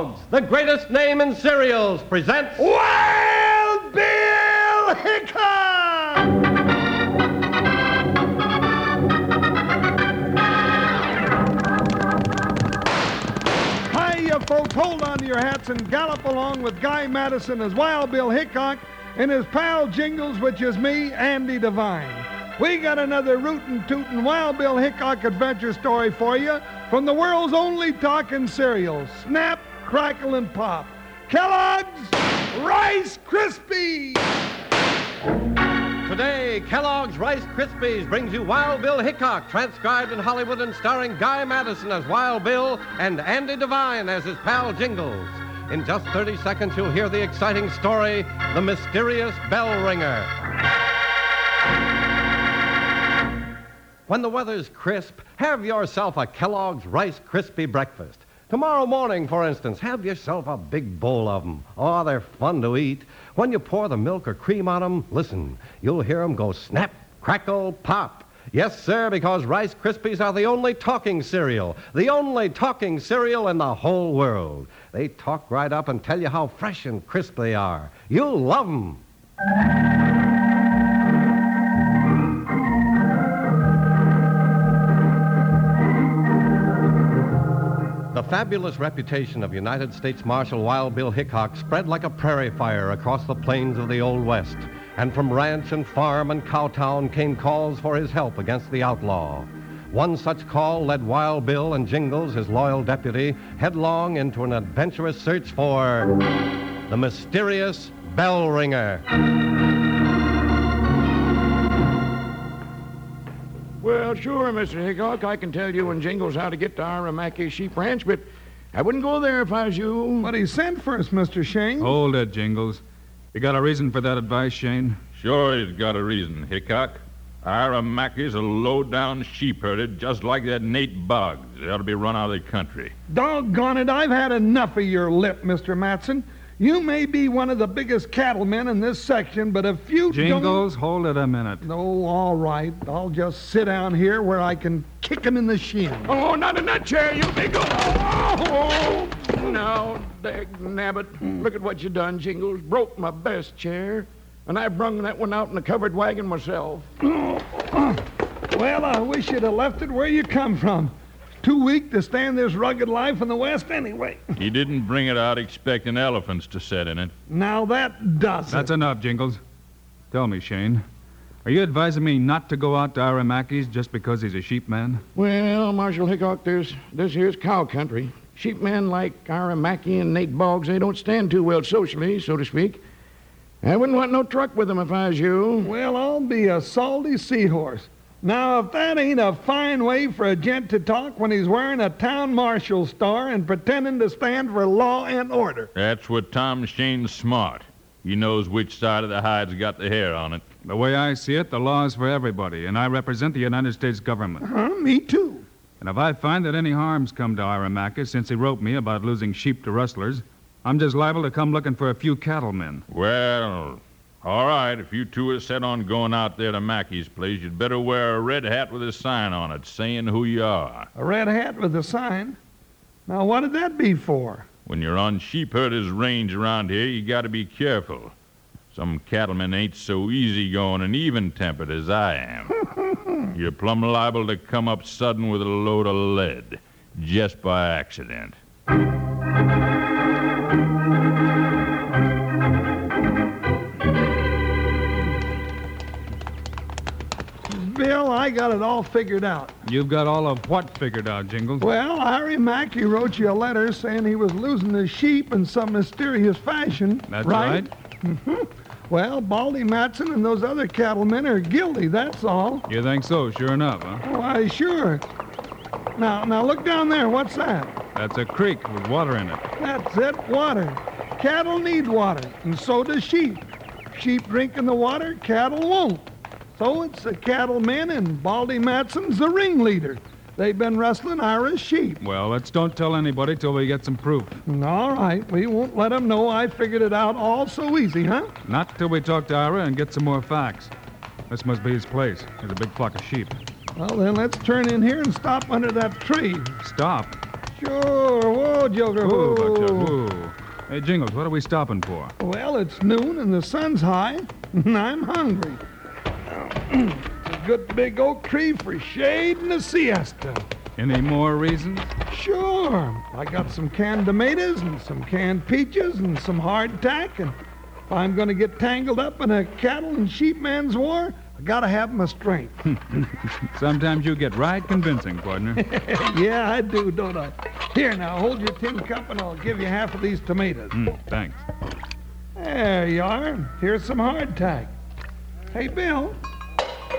Kellogg's, the greatest name in cereals, presents Wild Bill Hickok! Hiya, folks. Hold on to your hats and gallop along with Guy Madison as Wild Bill Hickok and his pal Jingles, which is me, Andy Devine. We got another rootin' tootin' Wild Bill Hickok adventure story for you from the world's only talking cereal, Snap, Crackle, and Pop. Kellogg's Rice Krispies! Today, Kellogg's Rice Krispies brings you Wild Bill Hickok, transcribed in Hollywood and starring Guy Madison as Wild Bill and Andy Devine as his pal Jingles. In just 30 seconds, you'll hear the exciting story The Mysterious Bell Ringer. When the weather's crisp, have yourself a Kellogg's Rice Krispie breakfast. Tomorrow morning, for instance, have yourself a big bowl of them. Oh, they're fun to eat. When you pour the milk or cream on them, listen, you'll hear them go snap, crackle, pop. Yes, sir, because Rice Krispies are the only talking cereal, the only talking cereal in the whole world. They talk right up and tell you how fresh and crisp they are. You'll love them. Fabulous reputation of United States Marshal Wild Bill Hickok spread like a prairie fire across the plains of the Old West, and from ranch and farm and cowtown came calls for his help against the outlaw. One such call led Wild Bill and Jingles, his loyal deputy, headlong into an adventurous search for the mysterious bell ringer. Well, sure, Mr. Hickok. I can tell you and Jingles how to get to Ira Mackey Sheep Ranch, but I wouldn't go there if I was you. But he sent for us, Mr. Shane. Hold it, Jingles. You got a reason for that advice, Shane? Sure, he's got a reason, Hickok. Ira Mackey's a low-down sheep herder just like that Nate Boggs. They ought to be run out of the country. Doggone it, I've had enough of your lip, Mr. Matson. You may be one of the biggest cattlemen in this section, but if you Jingles, hold it a minute. don't... Oh, all right. I'll just sit down here where I can kick him in the shin. Oh, not in that chair, you big... Oh, no, dag nabbit. Look at what you done, Jingles. Broke my best chair. And I brung that one out in the covered wagon myself. Well, I wish you'd have left it where you come from. Too weak to stand this rugged life in the West anyway. He didn't bring it out expecting elephants to set in it. Now that does That's it. enough, Jingles. Tell me, Shane, are you advising me not to go out to Ira Mackey's just because he's a sheep man? Well, Marshal Hickok, there's this here's cow country. Sheepmen like Aramaki and Nate Boggs, they don't stand too well socially, so to speak. I wouldn't want no truck with them if I was you. Well, I'll be a salty seahorse. Now, if that ain't a fine way for a gent to talk when he's wearing a town marshal star and pretending to stand for law and order. That's what Tom Shane's smart. He knows which side of the hide's got the hair on it. The way I see it, the law is for everybody, and I represent the United States government. Huh? Me too. And if I find that any harm's come to Ira Mackey since he wrote me about losing sheep to rustlers, I'm just liable to come looking for a few cattlemen. Well, all right, if you two are set on going out there to Mackey's place, you'd better wear a red hat with a sign on it saying who you are. A red hat with a sign. Now, what'd that be for? When you're on sheep herders' range around here, you got to be careful. Some cattlemen ain't so easygoing and even-tempered as I am. you're plumb liable to come up sudden with a load of lead, just by accident. I got it all figured out. You've got all of what figured out, Jingles? Well, Harry Mackey wrote you a letter saying he was losing his sheep in some mysterious fashion. That's right. right. Mm-hmm. Well, Baldy Matson and those other cattlemen are guilty, that's all. You think so, sure enough, huh? Why, sure. Now, now look down there. What's that? That's a creek with water in it. That's it, water. Cattle need water, and so does sheep. Sheep drinking the water, cattle won't. So it's the cattlemen and Baldy Matson's the ringleader. They've been rustling Ira's sheep. Well, let's don't tell anybody till we get some proof. All right, we won't let 'em know I figured it out all so easy, huh? Not till we talk to Ira and get some more facts. This must be his place. There's a big flock of sheep. Well, then let's turn in here and stop under that tree. Stop. Sure. Whoa, Joker. Whoa, Whoa. Buckshot, whoa. Hey, Jingles, what are we stopping for? Well, it's noon and the sun's high, and I'm hungry. It's a good big oak tree for shade and a siesta. Any more reasons? Sure. I got some canned tomatoes and some canned peaches and some hardtack, and if I'm going to get tangled up in a cattle and sheep man's war, I got to have my strength. Sometimes you get right convincing, partner. yeah, I do, don't I? Here, now, hold your tin cup and I'll give you half of these tomatoes. Hmm, thanks. There you are. Here's some hardtack. Hey, Bill.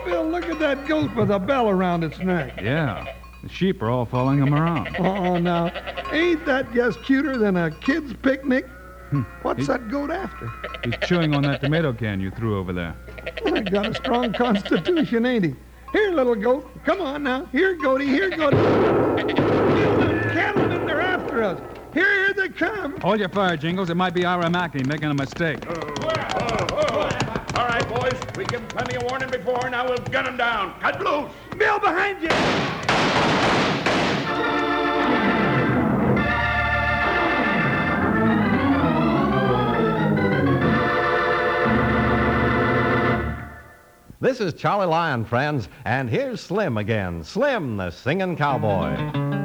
Bill, look at that goat with a bell around its neck. Yeah. The sheep are all following him around. Oh, now, ain't that just cuter than a kid's picnic? Hmm. What's He- that goat after? He's chewing on that tomato can you threw over there. He got a strong constitution, ain't he? Here, little goat. Come on now. Here, goaty. Here, goaty. Bill, them cattlemen, they're after us. Here, here they come. Hold your fire, Jingles. It might be Ira Mackey making a mistake. All right, boys. We give 'em plenty of warning before. Now we'll gun them down. Cut loose. Bill, behind you. This is Charlie Lyon, friends, and here's Slim again. Slim, the singing cowboy.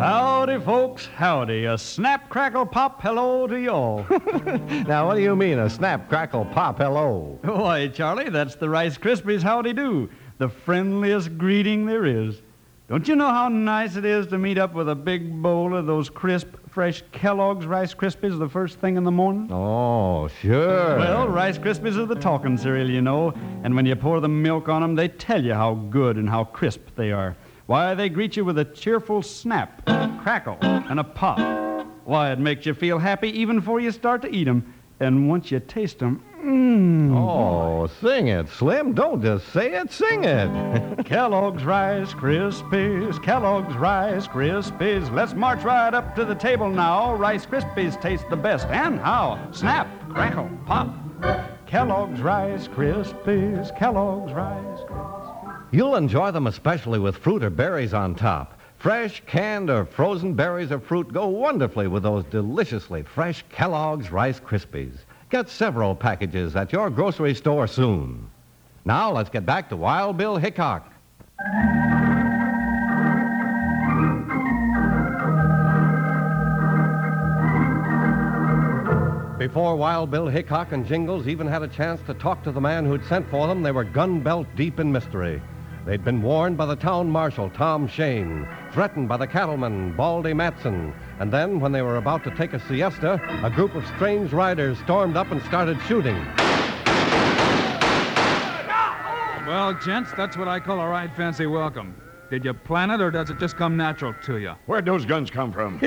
Howdy, folks, howdy. A snap, crackle, pop hello to y'all. Now, what do you mean, a snap, crackle, pop, hello? Why, Charlie, that's the Rice Krispies howdy do. The friendliest greeting there is. Don't you know how nice it is to meet up with a big bowl of those crisp, fresh Kellogg's Rice Krispies the first thing in the morning? Oh, sure. Well, Rice Krispies are the talking cereal, you know, and when you pour the milk on 'em, they tell you how good and how crisp they are. Why, they greet you with a cheerful snap, crackle, and a pop. Why, it makes you feel happy even before you start to eat 'em. And once you taste 'em, mmm. Oh, sing it, Slim. Don't just say it, sing it. Kellogg's Rice Krispies, Kellogg's Rice Krispies. Let's march right up to the table now. Rice Krispies taste the best. And how? Snap, crackle, pop. Kellogg's Rice Krispies, Kellogg's Rice Krispies. You'll enjoy them especially with fruit or berries on top. Fresh, canned, or frozen berries or fruit go wonderfully with those deliciously fresh Kellogg's Rice Krispies. Get several packages at your grocery store soon. Now let's get back to Wild Bill Hickok. Before Wild Bill Hickok and Jingles even had a chance to talk to the man who'd sent for them, they were gun belt deep in mystery. They'd been warned by the town marshal, Tom Shane, threatened by the cattleman, Baldy Matson, and then, when they were about to take a siesta, a group of strange riders stormed up and started shooting. Well, gents, that's what I call a right fancy welcome. Did you plan it, or does it just come natural to you? Where'd those guns come from?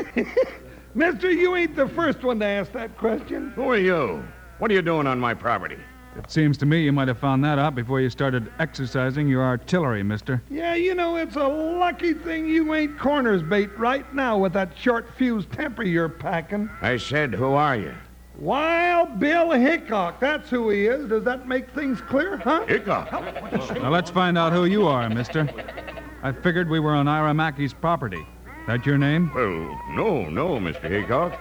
Mister, you ain't the first one to ask that question. Who are you? What are you doing on my property? It seems to me you might have found that out before you started exercising your artillery, mister. Yeah, you know, it's a lucky thing you ain't corners bait right now with that short fuse temper you're packing. I said, who are you? Wild Bill Hickok, that's who he is. Does that make things clear, huh? Hickok. Now let's find out who you are, mister. I figured we were on Ira Mackey's property. That your name? Well, no, no, Mr. Hickok.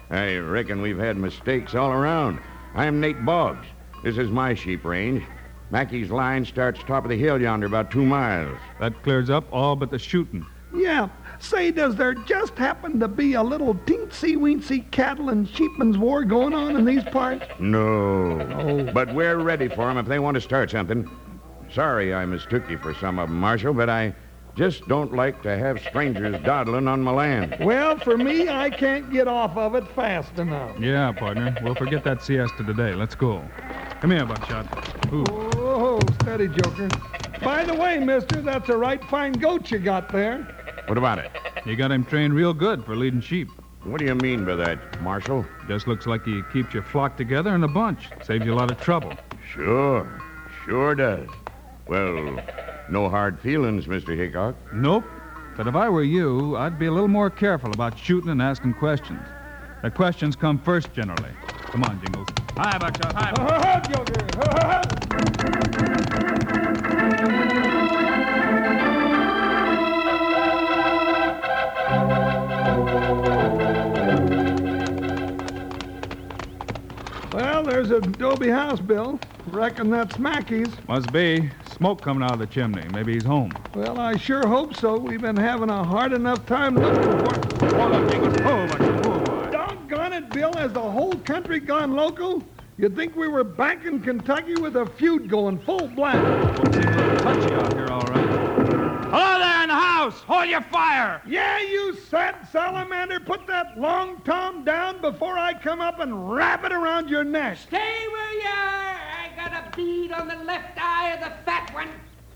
I reckon we've had mistakes all around. I'm Nate Boggs. This is my sheep range. Mackey's line starts top of the hill yonder, about two miles. That clears up all but the shooting. Yeah. Say, does there just happen to be a little teensy-weensy cattle and sheepman's war going on in these parts? No. Oh. But we're ready for 'em if they want to start something. Sorry I mistook you for some of 'em, Marshal, but I just don't like to have strangers dawdling on my land. Well, for me, I can't get off of it fast enough. Yeah, partner. We'll forget that siesta today. Let's go. Come here, Buckshot. Ooh. Oh, steady, Joker. By the way, mister, that's a right fine goat you got there. What about it? You got him trained real good for leading sheep. What do you mean by that, Marshal? Just looks like he keeps your flock together in a bunch. Saves you a lot of trouble. Sure. Sure does. Well, no hard feelings, Mr. Hickok. Nope. But if I were you, I'd be a little more careful about shooting and asking questions. The questions come first, generally. Come on, Jingles. Hi, Buckshot. Hi, Buckshot. Well, there's a Dobie house, Bill. Reckon that's Mackey's. Must be. Smoke coming out of the chimney. Maybe he's home. Well, I sure hope so. We've been having a hard enough time looking for. him. oh, my- oh. Bill. Has the whole country gone local? You'd think we were back in Kentucky with a feud going full blast. Folks seem a little touchy out here, all right. Hello there in the house! Hold your fire! Yeah, you sad salamander. Put that long tom down before I come up and wrap it around your neck. Stay where you are. I got a bead on the left eye of the fat one.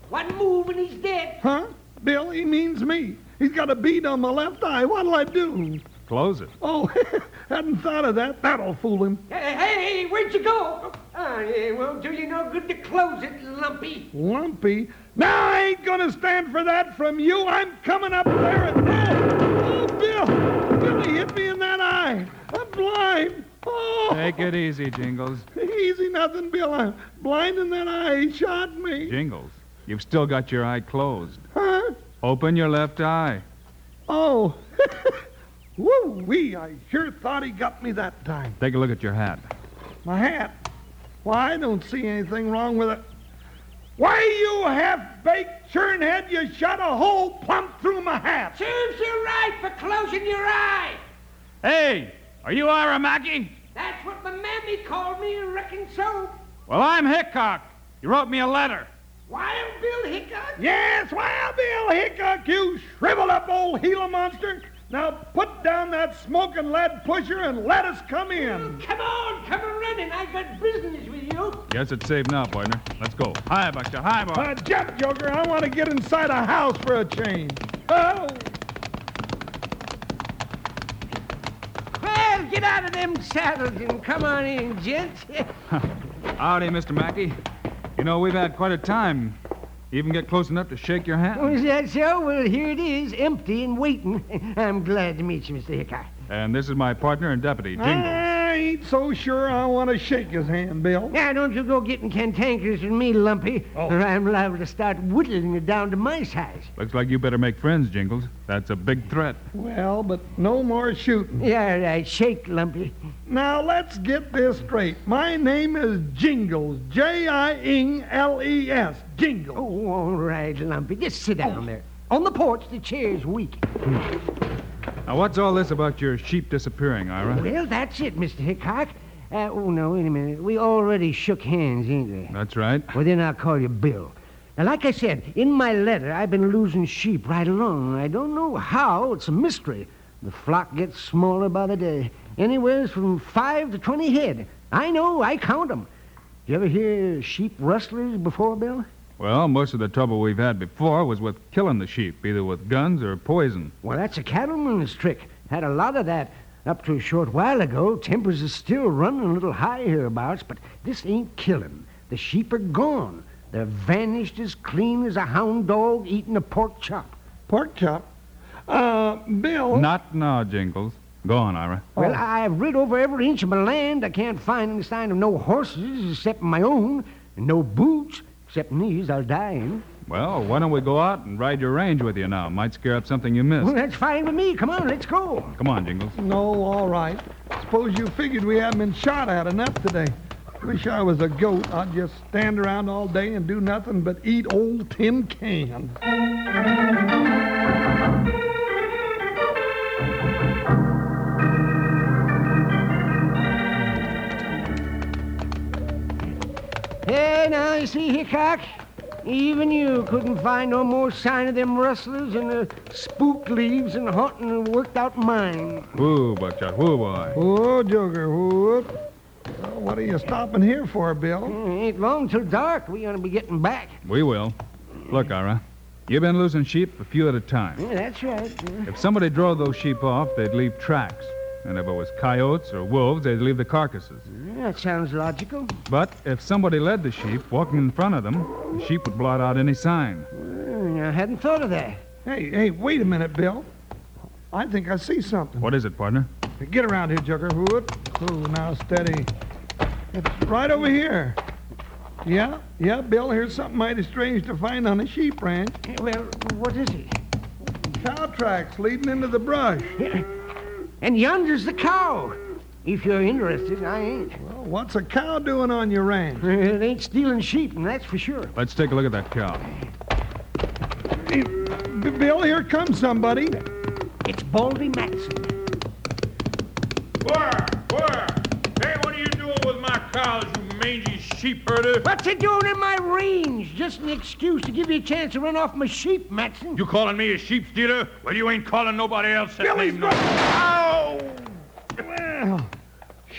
One move and he's dead. Huh? Bill, he means me. He's got a bead on my left eye. What'll I do? Close it. Oh, hadn't thought of that. That'll fool him. Hey, hey, where'd you go? Oh, it won't do you no good to close it, Lumpy. Lumpy. Now I ain't gonna stand for that from you. I'm coming up there and oh, oh, Bill, Bill, he hit me in that eye. I'm blind. Oh, Take it easy, Jingles. easy nothing, Bill. I'm blind in that eye. He shot me. Jingles, you've still got your eye closed. Huh? Open your left eye. Oh. Woo wee! I sure thought he got me that time. Take a look at your hat. My hat. Why, I don't see anything wrong with it. Why, you half-baked churnhead, you shot a hole plumb through my hat. Serves you right for closing your eye. Hey, are you Ira Mackey? That's what my mammy called me, I reckon so. Well, I'm Hickok. You wrote me a letter. Wild Bill Hickok? Yes, Wild Bill Hickok, you shriveled up old Gila monster. Now put down that smoking lead pusher and let us come in. Come on, come a running. I've got business with you. Guess it's safe now, partner. Let's go. Hi, Buster. Hi, boy. Uh, Jump, Joker, I want to get inside a house for a change. Oh, Well, get out of them saddles and come on in, gents. Howdy, Mr. Mackey. You know, we've had quite a time. Even get close enough to shake your hand. Oh, is that so? Well, here it is, empty and waiting. I'm glad to meet you, Mr. Hickok. And this is my partner and deputy, Jingles. Ah, I ain't so sure I want to shake his hand, Bill. Now, don't you go getting cantankerous with me, Lumpy, oh. or I'm liable to start whittling it down to my size. Looks like you better make friends, Jingles. That's a big threat. Well, but no more shooting. Yeah, right. Shake, Lumpy. Now let's get this straight. My name is Jingles. J-I-N-L-E-S. Jingles. Oh, all right, Lumpy. Just sit down oh. there. On the porch, the chair's weak. Now, what's all this about your sheep disappearing, Ira? Well, that's it, Mr. Hickok. Uh, oh, no, wait a minute. We already shook hands, ain't we? That's right. Well, then I'll call you Bill. Now, like I said, in my letter, I've been losing sheep right along. I don't know how. It's a mystery. The flock gets smaller by the day. Anywhere from five to twenty head. I know. I count 'em. You ever hear sheep rustlers before, Bill? Well, most of the trouble we've had before was with killing the sheep, either with guns or poison. Well, that's a cattleman's trick. Had a lot of that up to a short while ago. Tempers is still running a little high hereabouts, but this ain't killing. The sheep are gone. They're vanished as clean as a hound dog eating a pork chop. Pork chop. Uh, Bill. Not now, Jingles. Go on, Ira. Well, I've rid over every inch of my land. I can't find any sign of no horses except my own, and no boots except these I'll die in. Well, why don't we go out and ride your range with you now? Might scare up something you missed. Well, that's fine with me. Come on, let's go. Come on, Jingles. No, all right. Suppose you figured we haven't been shot at enough today. Wish I was a goat. I'd just stand around all day and do nothing but eat old tin cans. Now, you see, Hickok? Even you couldn't find no more sign of them rustlers and the spook leaves and hunting and worked out mine. Whoo, Buckshot. Whoo, boy. Whoa, Joker, whoop. Well, what are you stopping here for, Bill? Hmm, ain't long till dark. We ought to be getting back. We will. Look, Ira. You've been losing sheep a few at a time. Yeah, that's right. If somebody drove those sheep off, they'd leave tracks. And if it was coyotes or wolves, they'd leave the carcasses. Yeah, that sounds logical. But if somebody led the sheep, walking in front of them, the sheep would blot out any sign. Hmm, I hadn't thought of that. Hey, hey, wait a minute, Bill. I think I see something. What is it, partner? Get around here, Joker. Whoop. Oh, now steady. It's right over here. Yeah, yeah, Bill, here's something mighty strange to find on a sheep ranch. Well, what is it? Cow tracks leading into the brush. Yeah. And yonder's the cow. If you're interested, I ain't. Well, what's a cow doing on your ranch? It ain't stealing sheep, and that's for sure. Let's take a look at that cow. Hey, B- Bill, here comes somebody. It's Baldy Matson. Where? Where? Hey, what are you doing with my cows, you mangy sheep herder? What's he doing in my range? Just an excuse to give you a chance to run off my sheep, Matson. You calling me a sheep stealer? Well, you ain't calling nobody else that Billy's name. no- Ow! Well,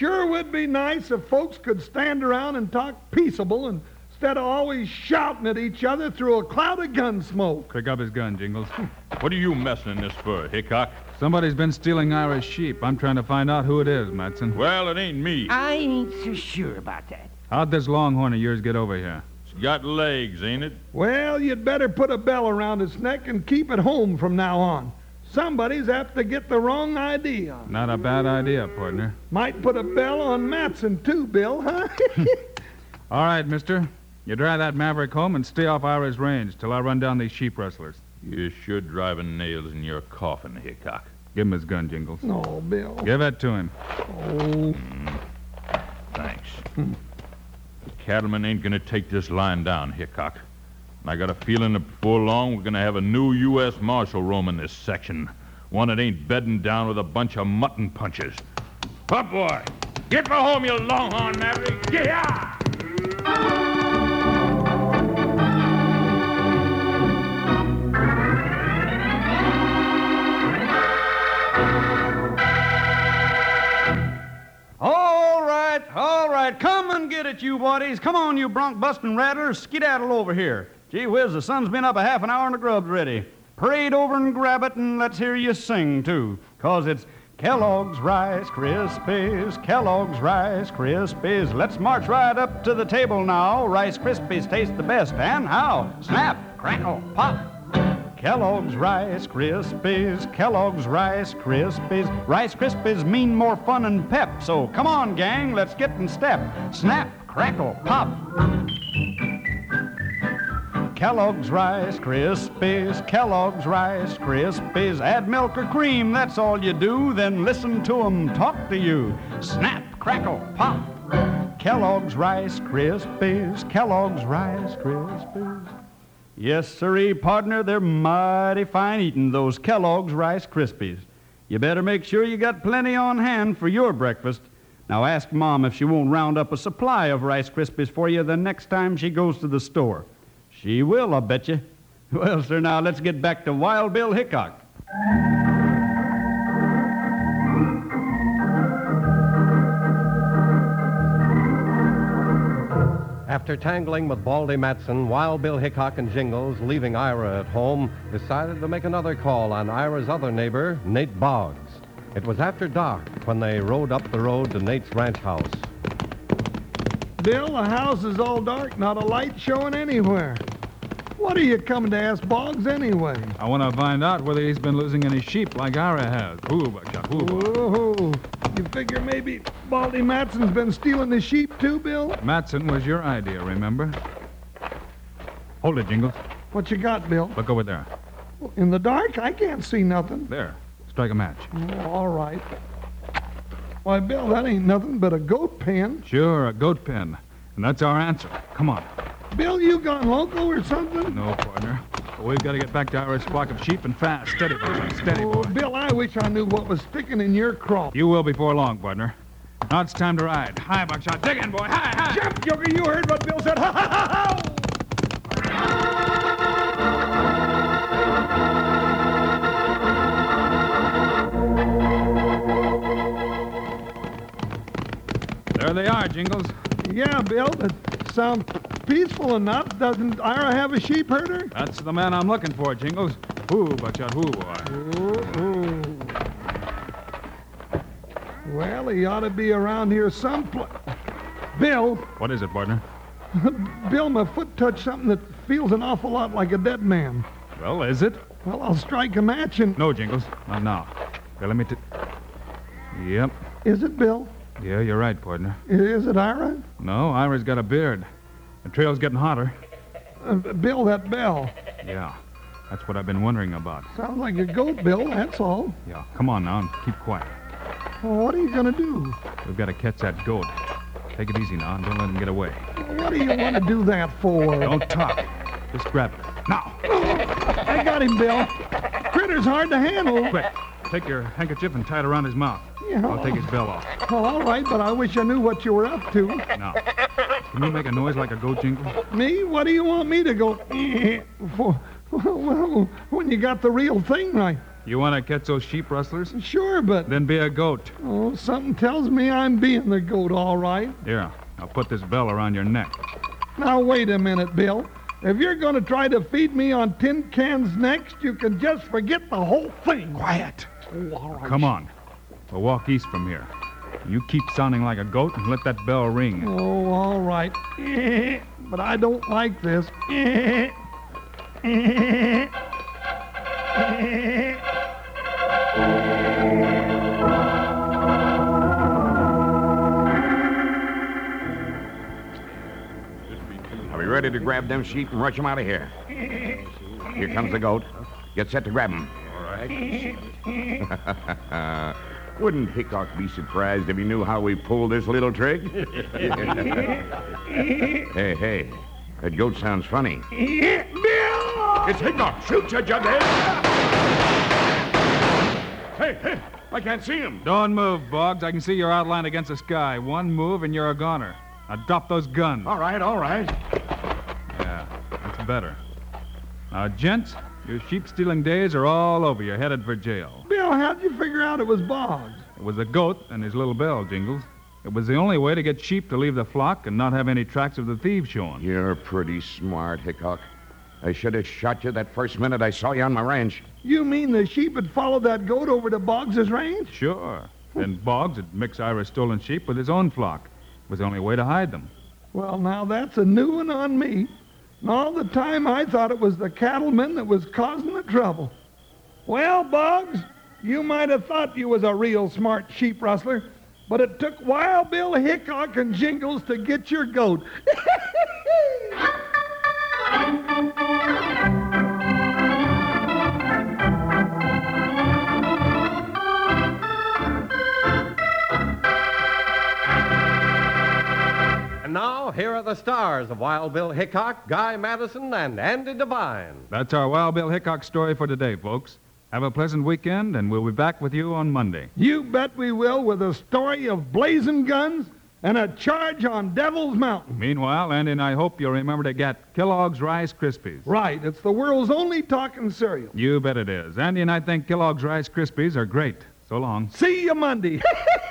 sure would be nice if folks could stand around and talk peaceable instead of always shouting at each other through a cloud of gun smoke. Pick up his gun, Jingles. What are you messing in this for, Hickok? Somebody's been stealing Ira's sheep. I'm trying to find out who it is, Matson. Well, it ain't me. I ain't so sure about that. How'd this longhorn of yours get over here? It's got legs, ain't it? Well, you'd better put a bell around its neck and keep it home from now on. Somebody's apt to get the wrong idea. Not a bad idea, partner. Might put a bell on Matson, too, Bill, huh? All right, mister. You drive that maverick home and stay off Ira's range till I run down these sheep rustlers. You're sure driving nails in your coffin, Hickok. Give him his gun, Jingles. no, Bill. Give it to him. Oh, mm-hmm. Thanks. Hmm. The cattleman ain't gonna take this line down, Hickok. And I got a feeling that before long we're gonna have a new U.S. Marshal roaming this section. One that ain't bedding down with a bunch of mutton punchers. Up, boy! Get for home, you longhorn maverick! Yeah! All right, all right. Come and get it, you buddies. Come on, you bronc busting rattlers. Skedaddle over here. Gee whiz, the sun's been up a half an hour and the grub's ready. Parade over and grab it, and let's hear you sing, too. Cause it's Kellogg's Rice Krispies, Kellogg's Rice Krispies. Let's march right up to the table now. Rice Krispies taste the best. And how? Snap, crackle, pop. Kellogg's Rice Krispies, Kellogg's Rice Krispies. Rice Krispies mean more fun and pep. So come on, gang, let's get in step. Snap, crackle, pop. Kellogg's Rice Krispies, Kellogg's Rice Krispies. Add milk or cream, that's all you do. Then listen to 'em talk to you. Snap, crackle, pop. Kellogg's Rice Krispies, Kellogg's Rice Krispies. Yes, sirree, partner, they're mighty fine eating, those Kellogg's Rice Krispies. You better make sure you got plenty on hand for your breakfast. Now ask Mom if she won't round up a supply of Rice Krispies for you the next time she goes to the store. She will, I bet you. Well, sir, now let's get back to Wild Bill Hickok. After tangling with Baldy Matson, Wild Bill Hickok and Jingles, leaving Ira at home, decided to make another call on Ira's other neighbor, Nate Boggs. It was after dark when they rode up the road to Nate's ranch house. Bill, the house is all dark, not a light showing anywhere. What are you coming to ask Boggs anyway? I want to find out whether he's been losing any sheep like Ira has. Ooh. Oh, you figure maybe Baldy Matson's been stealing the sheep too, Bill? Matson was your idea, remember? Hold it, Jingles. What you got, Bill? Look over there. In the dark, I can't see nothing. There. Strike a match. Oh, all right. Why, Bill, that ain't nothing but a goat pen. Sure, a goat pen. And that's our answer. Come on. Bill, you gone loco or something? No, partner. But we've got to get back to our flock of sheep and fast. Steady, buckshot. Steady, Oh, boy. Bill, I wish I knew what was sticking in your crop. You will before long, partner. Now it's time to ride. Hi, buckshot. Dig in, boy. Hi, hi. Jump, Joker, you heard what Bill said. Ha, ha, ha, ha, they are, Jingles. Yeah, Bill, that sounds peaceful enough. Doesn't Ira have a sheep herder? That's the man I'm looking for, Jingles. Whoo, buckshot, whoo, boy. Oh, Well, he ought to be around here someplace. Bill, What is it, partner? Bill, my foot touched something that feels an awful lot like a dead man. Well, is it? Well, I'll strike a match and. No, Jingles. Not now. Okay, let me t- Yep. Is it Bill? Yeah, you're right, partner. Is it Ira? No, Ira's got a beard. The trail's getting hotter. Uh, Bill, that bell. Yeah. That's what I've been wondering about. Sounds like a goat, Bill, that's all. Yeah. Come on now and keep quiet. Well, what are you going to do? We've got to catch that goat. Take it easy now and don't let him get away. What do you want to do that for? Don't talk. Just grab it. Now, I got him, Bill. Critter's hard to handle. quick. Take your handkerchief and tie it around his mouth. Yeah. I'll take his bell off. Well, all right, but I wish I knew what you were up to. Now, can you make a noise like a goat jingle? Me? What do you want me to go for? Well, when you got the real thing right. You want to catch those sheep rustlers? Sure, but Then be a goat. oh, something tells me I'm being the goat, all right. Here, I'll put this bell around your neck. Now wait a minute, Bill. If you're going to try to feed me on tin cans next, you can just forget the whole thing. Quiet. Come on. We'll walk east from here. You keep sounding like a goat and let that bell ring. Oh, all right. But I don't like this. Are we ready to grab them sheep and rush them out of here? Here comes the goat. Get set to grab him. All right. Wouldn't Hickok be surprised if he knew how we pulled this little trick? hey, hey. That goat sounds funny. Bill! It's Hickok. Shoot, you jughead. Hey, hey. I can't see him. Don't move, Boggs. I can see your outline against the sky. One move and you're a goner. Now drop those guns. All right, all right. Yeah, that's better. Now, gents, your sheep stealing days are all over. You're headed for jail. Bill, how'd you figure out it was Boggs? It was a goat and his little bell, Jingles. It was the only way to get sheep to leave the flock and not have any tracks of the thieves showing. You're pretty smart, Hickok. I should have shot you that first minute I saw you on my ranch. You mean the sheep had followed that goat over to Boggs's ranch? Sure. Then Boggs had mixed Ira's stolen sheep with his own flock. It was the only way to hide them. Well, now that's a new one on me. And all the time I thought it was the cattleman that was causing the trouble. Well, Boggs, you might have thought you was a real smart sheep rustler, but it took Wild Bill Hickok and Jingles to get your goat. And now, here are the stars of Wild Bill Hickok, Guy Madison, and Andy Devine. That's our Wild Bill Hickok story for today, folks. Have a pleasant weekend, and we'll be back with you on Monday. You bet we will with a story of blazing guns and a charge on Devil's Mountain. Meanwhile, Andy and I hope you'll remember to get Kellogg's Rice Krispies. Right, it's the world's only talking cereal. You bet it is. Andy and I think Kellogg's Rice Krispies are great. So long. See you Monday.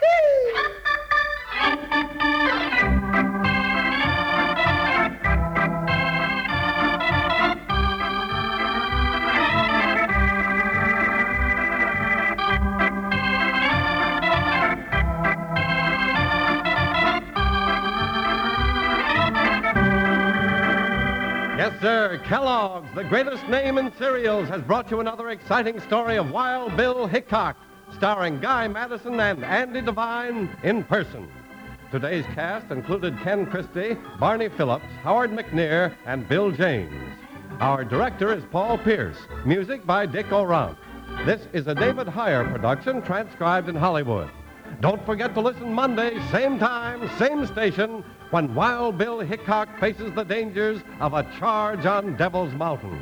Kellogg's, the greatest name in cereals, has brought you another exciting story of Wild Bill Hickok, starring Guy Madison and Andy Devine in person. Today's cast included Ken Christie, Barney Phillips, Howard McNear, and Bill James. Our director is Paul Pierce. Music by Dick O'Rourke. This is a David Heyer production transcribed in Hollywood. Don't forget to listen Monday, same time, same station, when Wild Bill Hickok faces the dangers of a charge on Devil's Mountain.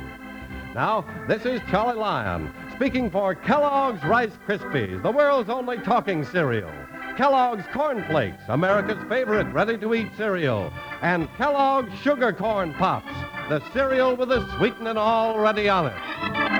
Now, this is Charlie Lyon speaking for Kellogg's Rice Krispies, the world's only talking cereal. Kellogg's Corn Flakes, America's favorite ready-to-eat cereal, and Kellogg's Sugar Corn Pops, the cereal with the sweetening already on it.